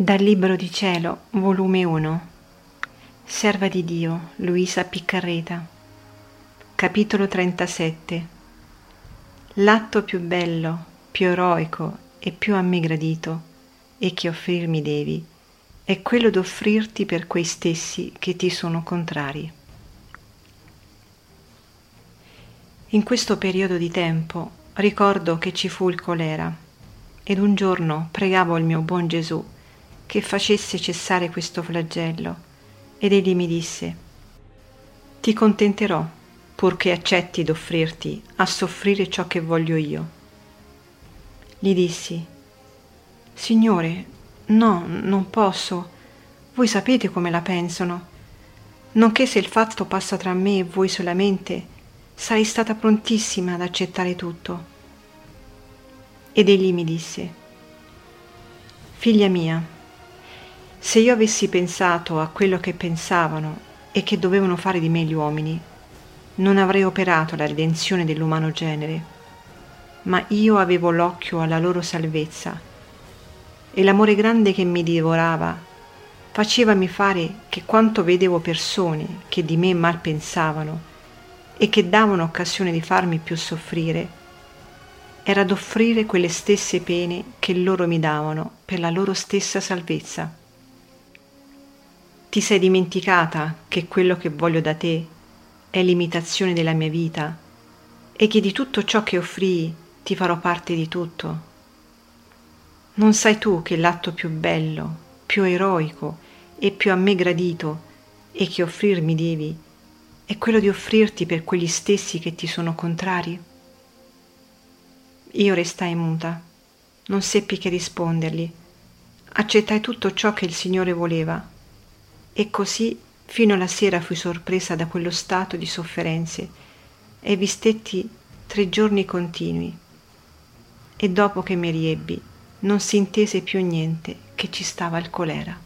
Dal Libro di Cielo, volume 1, Serva di Dio, Luisa Piccarreta, capitolo 37. L'atto più bello, più eroico e più a me gradito, e che offrirmi devi, è quello d'offrirti per quei stessi che ti sono contrari. In questo periodo di tempo ricordo che ci fu il colera, ed un giorno pregavo il mio buon Gesù che facesse cessare questo flagello, ed egli mi disse, ti contenterò, purché accetti d'offrirti a soffrire ciò che voglio io. Gli dissi, Signore, no, non posso, voi sapete come la pensano, nonché se il fatto passa tra me e voi solamente, sarei stata prontissima ad accettare tutto. Ed egli mi disse, Figlia mia, se io avessi pensato a quello che pensavano e che dovevano fare di me gli uomini, non avrei operato la redenzione dell'umano genere, ma io avevo l'occhio alla loro salvezza e l'amore grande che mi divorava facevami fare che quanto vedevo persone che di me mal pensavano e che davano occasione di farmi più soffrire, era d'offrire quelle stesse pene che loro mi davano per la loro stessa salvezza. Ti sei dimenticata che quello che voglio da te è l'imitazione della mia vita e che di tutto ciò che offrii ti farò parte di tutto? Non sai tu che l'atto più bello, più eroico e più a me gradito e che offrirmi devi è quello di offrirti per quegli stessi che ti sono contrari? Io restai muta, non seppi che rispondergli, accettai tutto ciò che il Signore voleva e così fino alla sera fui sorpresa da quello stato di sofferenze e vi stetti tre giorni continui. E dopo che mi riebbi, non si intese più niente che ci stava il colera.